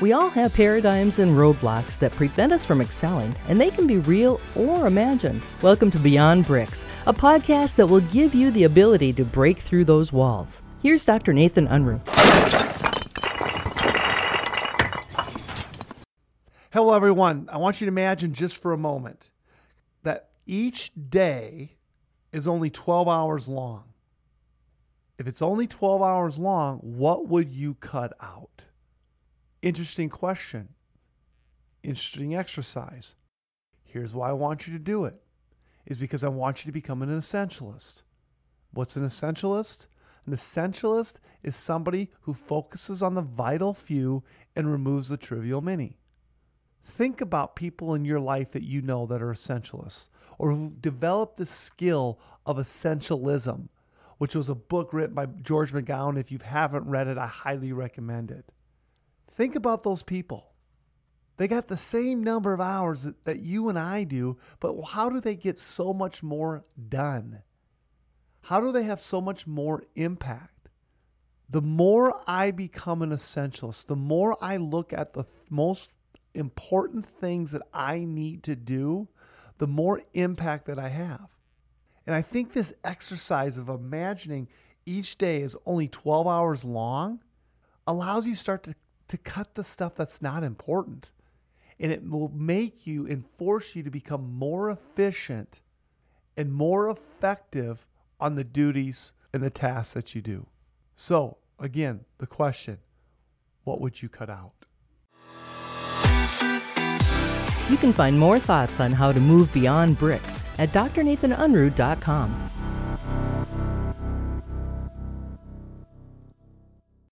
We all have paradigms and roadblocks that prevent us from excelling, and they can be real or imagined. Welcome to Beyond Bricks, a podcast that will give you the ability to break through those walls. Here's Dr. Nathan Unruh. Hello, everyone. I want you to imagine just for a moment that each day is only 12 hours long. If it's only 12 hours long, what would you cut out? Interesting question. Interesting exercise. Here's why I want you to do it is because I want you to become an essentialist. What's an essentialist? An essentialist is somebody who focuses on the vital few and removes the trivial many. Think about people in your life that you know that are essentialists or who developed the skill of essentialism, which was a book written by George McGowan. If you haven't read it, I highly recommend it. Think about those people. They got the same number of hours that, that you and I do, but how do they get so much more done? How do they have so much more impact? The more I become an essentialist, the more I look at the th- most important things that I need to do, the more impact that I have. And I think this exercise of imagining each day is only 12 hours long allows you start to, to cut the stuff that's not important. And it will make you and force you to become more efficient and more effective on the duties and the tasks that you do. So, again, the question what would you cut out? You can find more thoughts on how to move beyond bricks at drnathanunruh.com.